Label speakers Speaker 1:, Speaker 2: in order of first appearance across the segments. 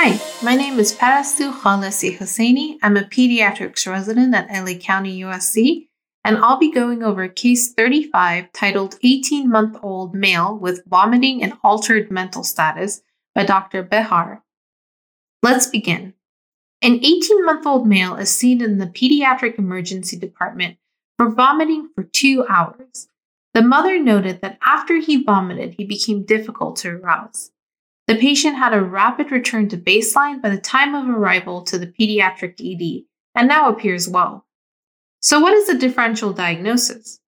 Speaker 1: Hi, my name is Parastou Khalessi Hosseini. I'm a pediatrics resident at LA County USC, and I'll be going over case 35 titled 18 month old male with vomiting and altered mental status by Dr. Behar. Let's begin. An 18 month old male is seen in the pediatric emergency department for vomiting for two hours. The mother noted that after he vomited, he became difficult to arouse. The patient had a rapid return to baseline by the time of arrival to the pediatric ED and now appears well. So, what is the differential diagnosis?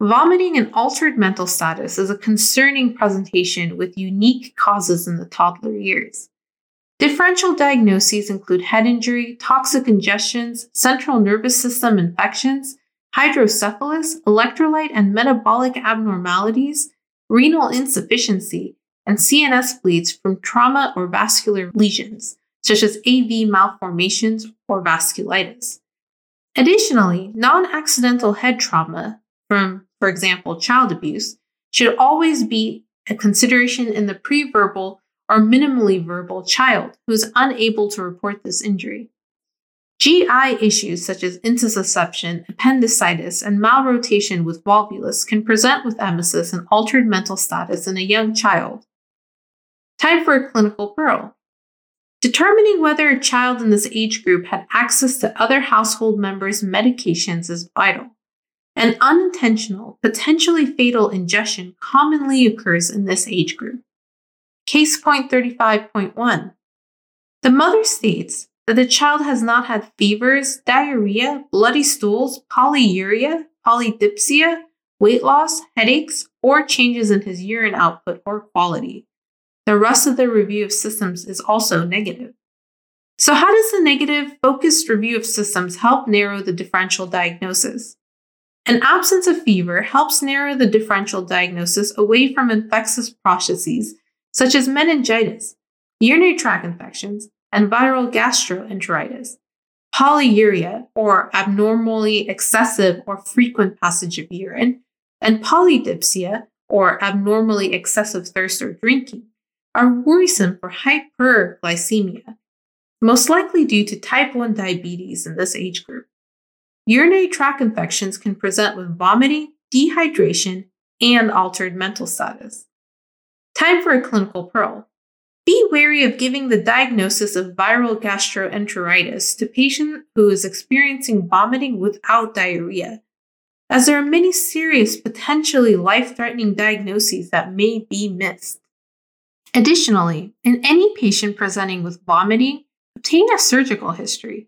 Speaker 1: Vomiting and altered mental status is a concerning presentation with unique causes in the toddler years. Differential diagnoses include head injury, toxic ingestions, central nervous system infections, hydrocephalus, electrolyte and metabolic abnormalities, renal insufficiency, and CNS bleeds from trauma or vascular lesions, such as AV malformations or vasculitis. Additionally, non accidental head trauma from, for example, child abuse, should always be a consideration in the pre-verbal or minimally verbal child who is unable to report this injury. GI issues such as intussusception, appendicitis, and malrotation with volvulus can present with emesis and altered mental status in a young child, Time for a clinical pearl. Determining whether a child in this age group had access to other household members' medications is vital. An unintentional, potentially fatal ingestion commonly occurs in this age group. Case point 35.1. The mother states that the child has not had fevers, diarrhea, bloody stools, polyuria, polydipsia, weight loss, headaches, or changes in his urine output or quality. The rest of the review of systems is also negative. So, how does the negative, focused review of systems help narrow the differential diagnosis? An absence of fever helps narrow the differential diagnosis away from infectious processes such as meningitis, urinary tract infections, and viral gastroenteritis. Polyuria, or abnormally excessive or frequent passage of urine, and polydipsia, or abnormally excessive thirst or drinking, are worrisome for hyperglycemia, most likely due to type 1 diabetes in this age group. Urinary tract infections can present with vomiting, dehydration, and altered mental status. Time for a clinical pearl. Be wary of giving the diagnosis of viral gastroenteritis to patient who is experiencing vomiting without diarrhea, as there are many serious, potentially life-threatening diagnoses that may be missed. Additionally, in any patient presenting with vomiting, obtain a surgical history.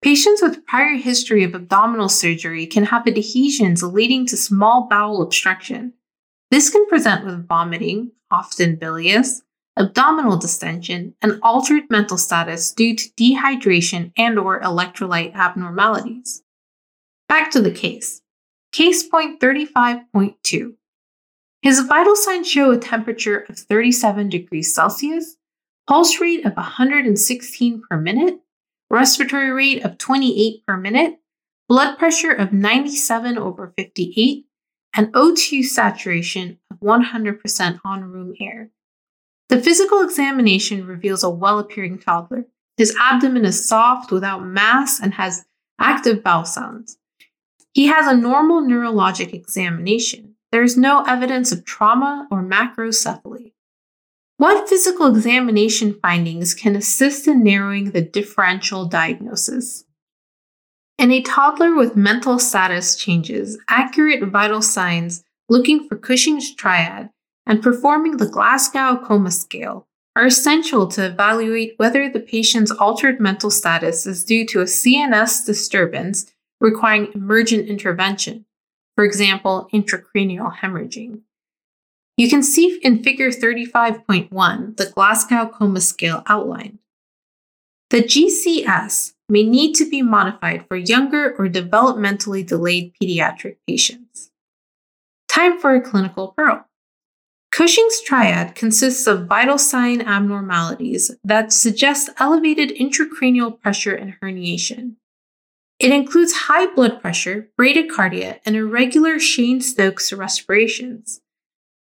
Speaker 1: Patients with prior history of abdominal surgery can have adhesions leading to small bowel obstruction. This can present with vomiting, often bilious, abdominal distension, and altered mental status due to dehydration and or electrolyte abnormalities. Back to the case. Case point 35.2. His vital signs show a temperature of 37 degrees Celsius, pulse rate of 116 per minute, respiratory rate of 28 per minute, blood pressure of 97 over 58, and O2 saturation of 100% on room air. The physical examination reveals a well appearing toddler. His abdomen is soft without mass and has active bowel sounds. He has a normal neurologic examination. There is no evidence of trauma or macrocephaly. What physical examination findings can assist in narrowing the differential diagnosis? In a toddler with mental status changes, accurate vital signs looking for Cushing's triad and performing the Glasgow Coma Scale are essential to evaluate whether the patient's altered mental status is due to a CNS disturbance requiring emergent intervention for example, intracranial hemorrhaging. You can see in Figure 35.1 the Glasgow Coma Scale outlined. The GCS, may need to be modified for younger or developmentally delayed pediatric patients. Time for a clinical pearl. Cushing's triad consists of vital sign abnormalities that suggest elevated intracranial pressure and herniation. It includes high blood pressure, bradycardia, and irregular Cheyne-Stokes respirations.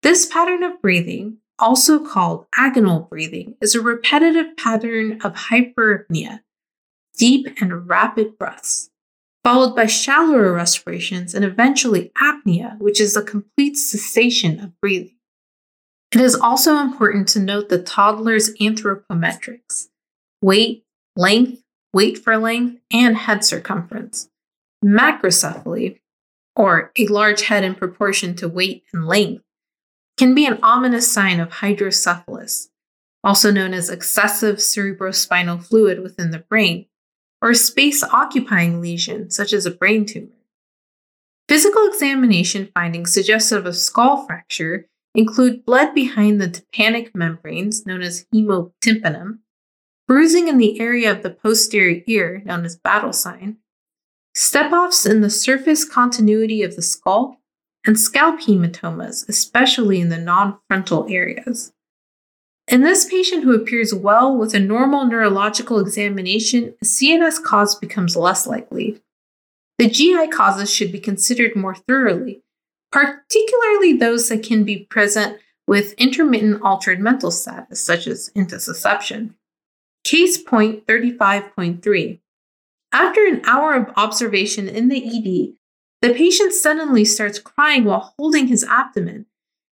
Speaker 1: This pattern of breathing, also called agonal breathing, is a repetitive pattern of hyperapnea, deep and rapid breaths, followed by shallower respirations and eventually apnea, which is a complete cessation of breathing. It is also important to note the toddler's anthropometrics weight, length, weight for length, and head circumference. Macrocephaly, or a large head in proportion to weight and length, can be an ominous sign of hydrocephalus, also known as excessive cerebrospinal fluid within the brain, or a space occupying lesion, such as a brain tumor. Physical examination findings suggestive of skull fracture include blood behind the tympanic membranes, known as hemotympanum, bruising in the area of the posterior ear, known as battle sign, step offs in the surface continuity of the skull, and scalp hematomas, especially in the non frontal areas. In this patient who appears well with a normal neurological examination, a CNS cause becomes less likely. The GI causes should be considered more thoroughly, particularly those that can be present with intermittent altered mental status, such as intussusception. Case point 35.3. After an hour of observation in the ED, the patient suddenly starts crying while holding his abdomen.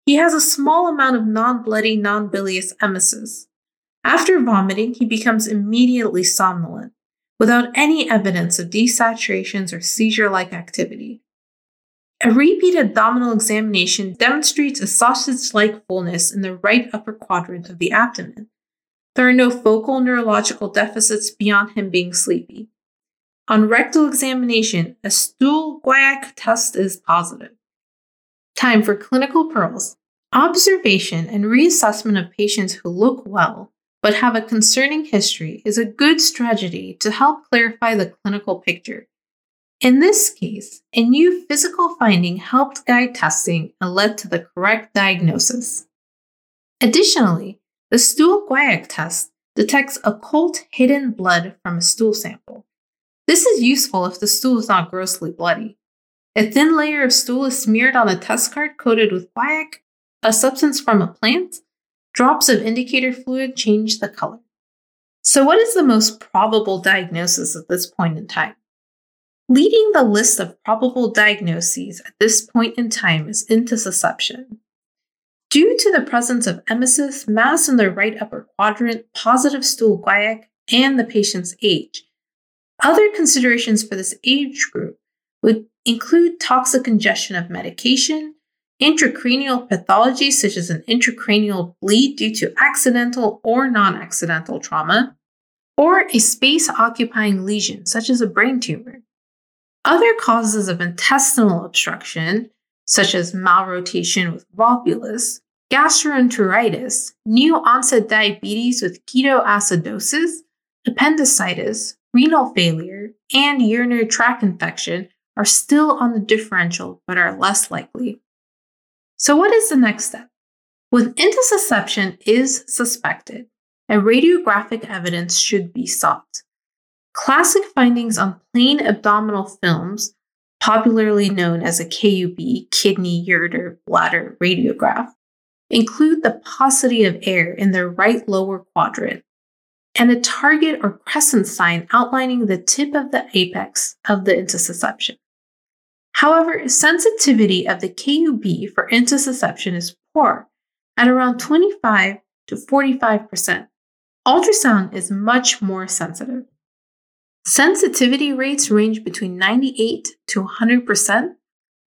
Speaker 1: He has a small amount of non bloody, non bilious emesis. After vomiting, he becomes immediately somnolent, without any evidence of desaturations or seizure like activity. A repeat abdominal examination demonstrates a sausage like fullness in the right upper quadrant of the abdomen. There are no focal neurological deficits beyond him being sleepy. On rectal examination, a stool guaiac test is positive. Time for clinical pearls. Observation and reassessment of patients who look well but have a concerning history is a good strategy to help clarify the clinical picture. In this case, a new physical finding helped guide testing and led to the correct diagnosis. Additionally, the stool guaiac test detects occult hidden blood from a stool sample. This is useful if the stool is not grossly bloody. A thin layer of stool is smeared on a test card coated with guaiac, a substance from a plant. Drops of indicator fluid change the color. So, what is the most probable diagnosis at this point in time? Leading the list of probable diagnoses at this point in time is intussusception. Due to the presence of emesis, mass in the right upper quadrant, positive stool guaiac, and the patient's age, other considerations for this age group would include toxic ingestion of medication, intracranial pathology such as an intracranial bleed due to accidental or non accidental trauma, or a space occupying lesion such as a brain tumor. Other causes of intestinal obstruction, such as malrotation with volvulus, gastroenteritis, new onset diabetes with ketoacidosis, appendicitis, renal failure, and urinary tract infection, are still on the differential but are less likely. So, what is the next step? When intussusception is suspected, a radiographic evidence should be sought. Classic findings on plain abdominal films, popularly known as a KUB, kidney, ureter, bladder radiograph, include the paucity of air in the right lower quadrant and a target or crescent sign outlining the tip of the apex of the intussusception. However, sensitivity of the KUB for intussusception is poor at around 25 to 45%. Ultrasound is much more sensitive. Sensitivity rates range between 98 to 100%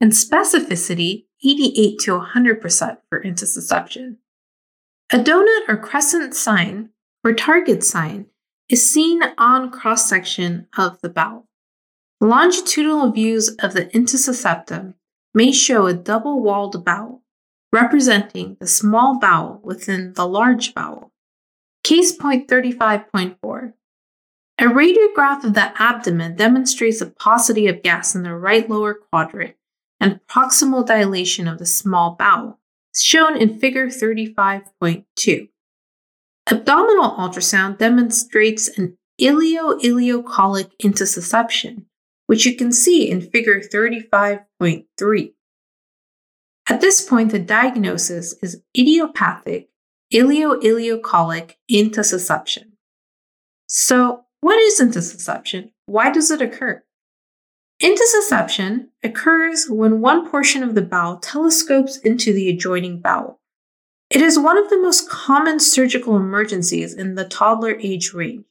Speaker 1: and specificity 88 to 100% for intussusception. A donut or crescent sign or target sign is seen on cross section of the bowel. Longitudinal views of the intussusceptum may show a double walled bowel, representing the small bowel within the large bowel. Case point 35.4 a radiograph of the abdomen demonstrates a paucity of gas in the right lower quadrant and proximal dilation of the small bowel, shown in Figure 35.2. Abdominal ultrasound demonstrates an ileo-ileocolic intussusception, which you can see in Figure 35.3. At this point, the diagnosis is idiopathic ileo-ileocolic intussusception. So, what is intussusception? Why does it occur? Intussusception occurs when one portion of the bowel telescopes into the adjoining bowel. It is one of the most common surgical emergencies in the toddler age range.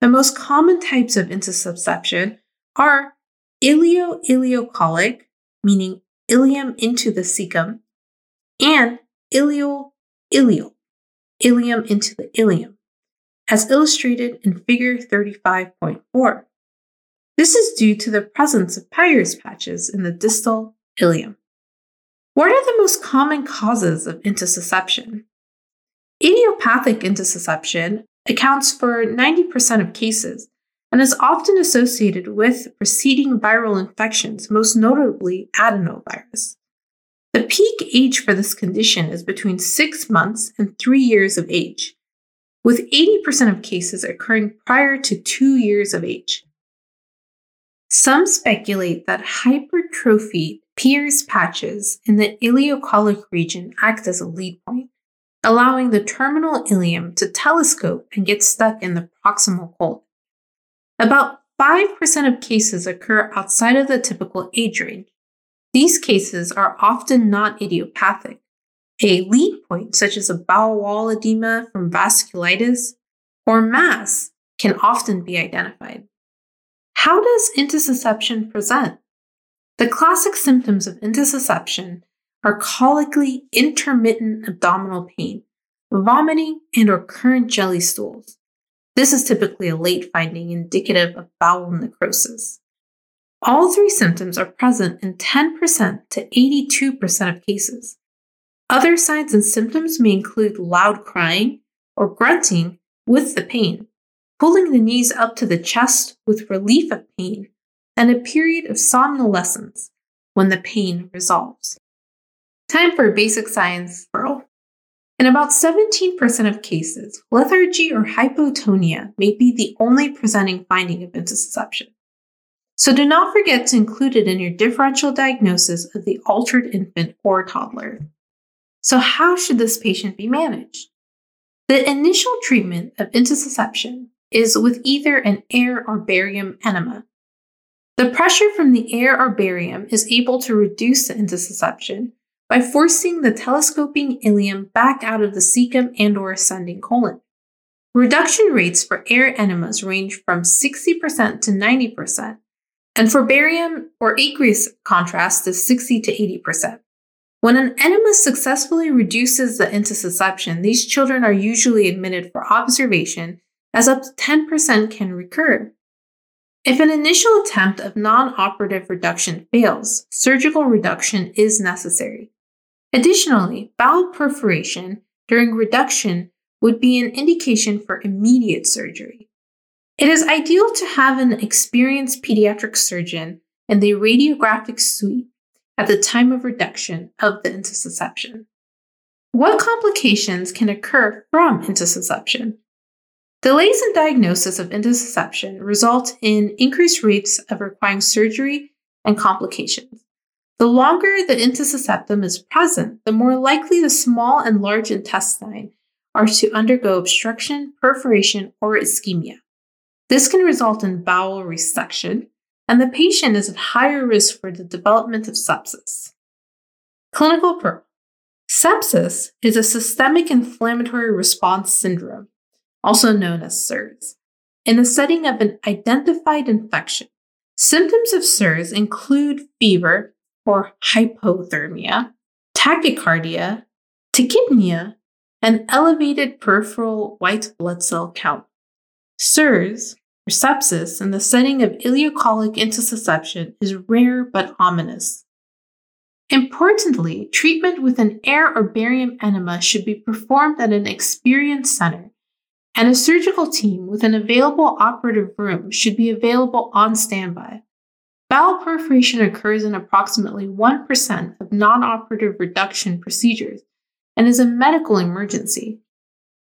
Speaker 1: The most common types of intussusception are ileo-ileocolic, meaning ileum into the cecum, and ileo-ileal, ileum into the ileum, as illustrated in Figure 35.4. This is due to the presence of Peyer's patches in the distal ileum. What are the most common causes of intussusception? Idiopathic intussusception accounts for 90% of cases and is often associated with preceding viral infections, most notably adenovirus. The peak age for this condition is between six months and three years of age, with 80% of cases occurring prior to two years of age. Some speculate that hypertrophy Peyer's patches in the ileocolic region act as a lead point, allowing the terminal ileum to telescope and get stuck in the proximal colon. About 5% of cases occur outside of the typical age range. These cases are often not idiopathic. A lead such as a bowel wall edema from vasculitis or mass, can often be identified. How does intussusception present? The classic symptoms of intussusception are colically intermittent abdominal pain, vomiting, and or currant jelly stools. This is typically a late finding indicative of bowel necrosis. All three symptoms are present in 10% to 82% of cases. Other signs and symptoms may include loud crying or grunting with the pain, pulling the knees up to the chest with relief of pain, and a period of somnolence when the pain resolves. Time for basic science Pearl. In about 17% of cases, lethargy or hypotonia may be the only presenting finding of intussusception. So do not forget to include it in your differential diagnosis of the altered infant or toddler. So, how should this patient be managed? The initial treatment of intussusception is with either an air or barium enema. The pressure from the air or barium is able to reduce the intussusception by forcing the telescoping ileum back out of the cecum and or ascending colon. Reduction rates for air enemas range from 60% to 90%, and for barium or aqueous contrast is 60 to 80%. When an enema successfully reduces the intussusception, these children are usually admitted for observation as up to 10% can recur. If an initial attempt of non operative reduction fails, surgical reduction is necessary. Additionally, bowel perforation during reduction would be an indication for immediate surgery. It is ideal to have an experienced pediatric surgeon in the radiographic suite at the time of reduction of the intussusception. What complications can occur from intussusception? Delays in diagnosis of intussusception result in increased rates of requiring surgery and complications. The longer the intussusceptum is present, the more likely the small and large intestine are to undergo obstruction, perforation, or ischemia. This can result in bowel resection, and the patient is at higher risk for the development of sepsis. Clinical. Sepsis is a systemic inflammatory response syndrome, also known as SIRS, in the setting of an identified infection. Symptoms of SIRS include fever, or hypothermia, tachycardia, tachypnea, and elevated peripheral white blood cell count. SIRS, sepsis, in the setting of ileocolic intussusception is rare but ominous. Importantly, treatment with an air or barium enema should be performed at an experienced center, and a surgical team with an available operative room should be available on standby. Bowel perforation occurs in approximately 1% of non operative reduction procedures and is a medical emergency.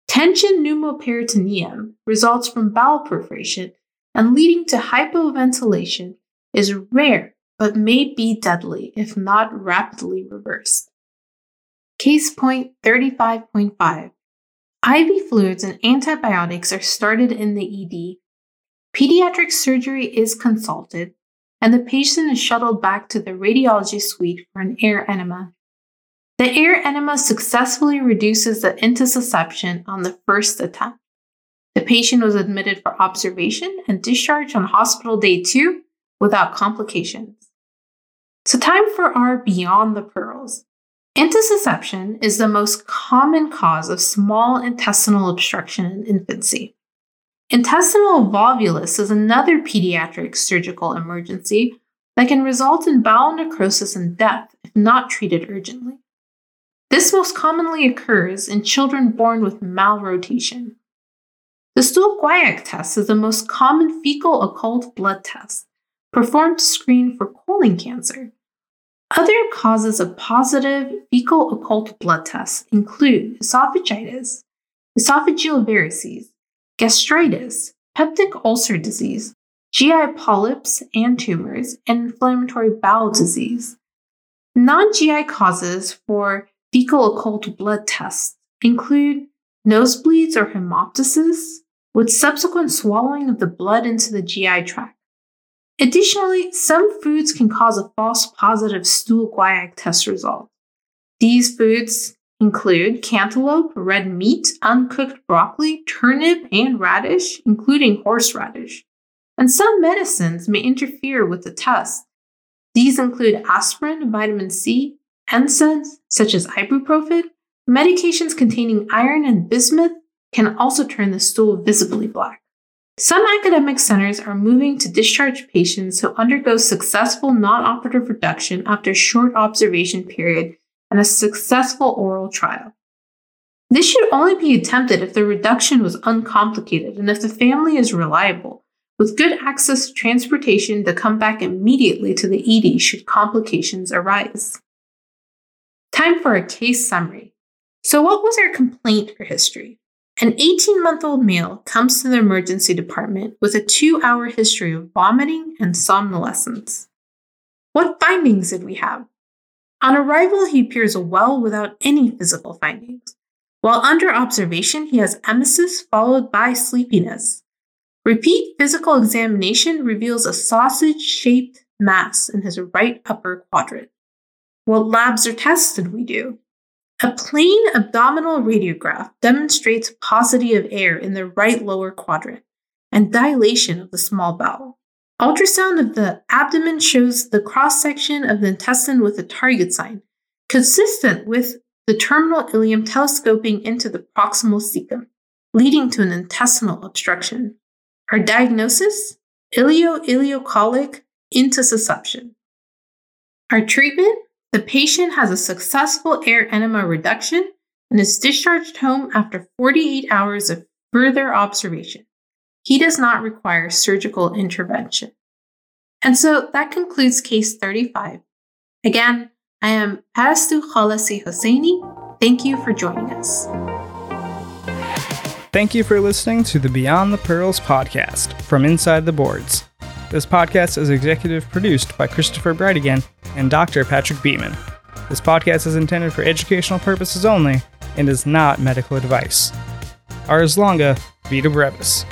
Speaker 1: Tension pneumoperitoneum results from bowel perforation and leading to hypoventilation is rare but may be deadly if not rapidly reversed. Case point 35.5 IV fluids and antibiotics are started in the ED. Pediatric surgery is consulted, and the patient is shuttled back to the radiology suite for an air enema. The air enema successfully reduces the intussusception on the first attempt. The patient was admitted for observation and discharged on hospital day two without complications. So, time for our Beyond the Pearls. Intussusception is the most common cause of small intestinal obstruction in infancy. Intestinal volvulus is another pediatric surgical emergency that can result in bowel necrosis and death if not treated urgently. This most commonly occurs in children born with malrotation. The stool guaiac test is the most common fecal occult blood test performed to screen for colon cancer. Other causes of positive fecal occult blood tests include esophagitis, esophageal varices, gastritis, peptic ulcer disease, GI polyps and tumors, and inflammatory bowel disease. Non GI causes for fecal occult blood tests include nosebleeds or hemoptysis, with subsequent swallowing of the blood into the GI tract. Additionally, some foods can cause a false positive stool guaiac test result. These foods include cantaloupe, red meat, uncooked broccoli, turnip, and radish, including horseradish. And some medicines may interfere with the test. These include aspirin, vitamin C, NSAIDs, such as ibuprofen, medications containing iron and bismuth can also turn the stool visibly black. Some academic centers are moving to discharge patients who undergo successful non operative reduction after a short observation period and a successful oral trial. This should only be attempted if the reduction was uncomplicated and if the family is reliable, with good access to transportation to come back immediately to the ED should complications arise. Time for a case summary. So, what was our complaint or history? An 18 month old male comes to the emergency department with a two hour history of vomiting and somnolence. What findings did we have? On arrival, he appears well without any physical findings. While under observation, he has emesis followed by sleepiness. Repeat physical examination reveals a sausage shaped mass in his right upper quadrant. What labs or tests did we do? A plain abdominal radiograph demonstrates paucity of air in the right lower quadrant and dilation of the small bowel. Ultrasound of the abdomen shows the cross section of the intestine with a target sign, consistent with the terminal ileum telescoping into the proximal cecum, leading to an intestinal obstruction. Our diagnosis? Ileo-ileocolic intussusception. Our treatment? The patient has a successful air enema reduction and is discharged home after 48 hours of further observation. He does not require surgical intervention. And so that concludes case 35. Again, I am Parastou Khalessi Hosseini. Thank you for joining us.
Speaker 2: Thank you for listening to the Beyond the Pearls podcast from Inside the Boards. This podcast is executive produced by Christopher Breitigan and Dr. Patrick Beeman. This podcast is intended for educational purposes only and is not medical advice. Ars longa, vita brevis.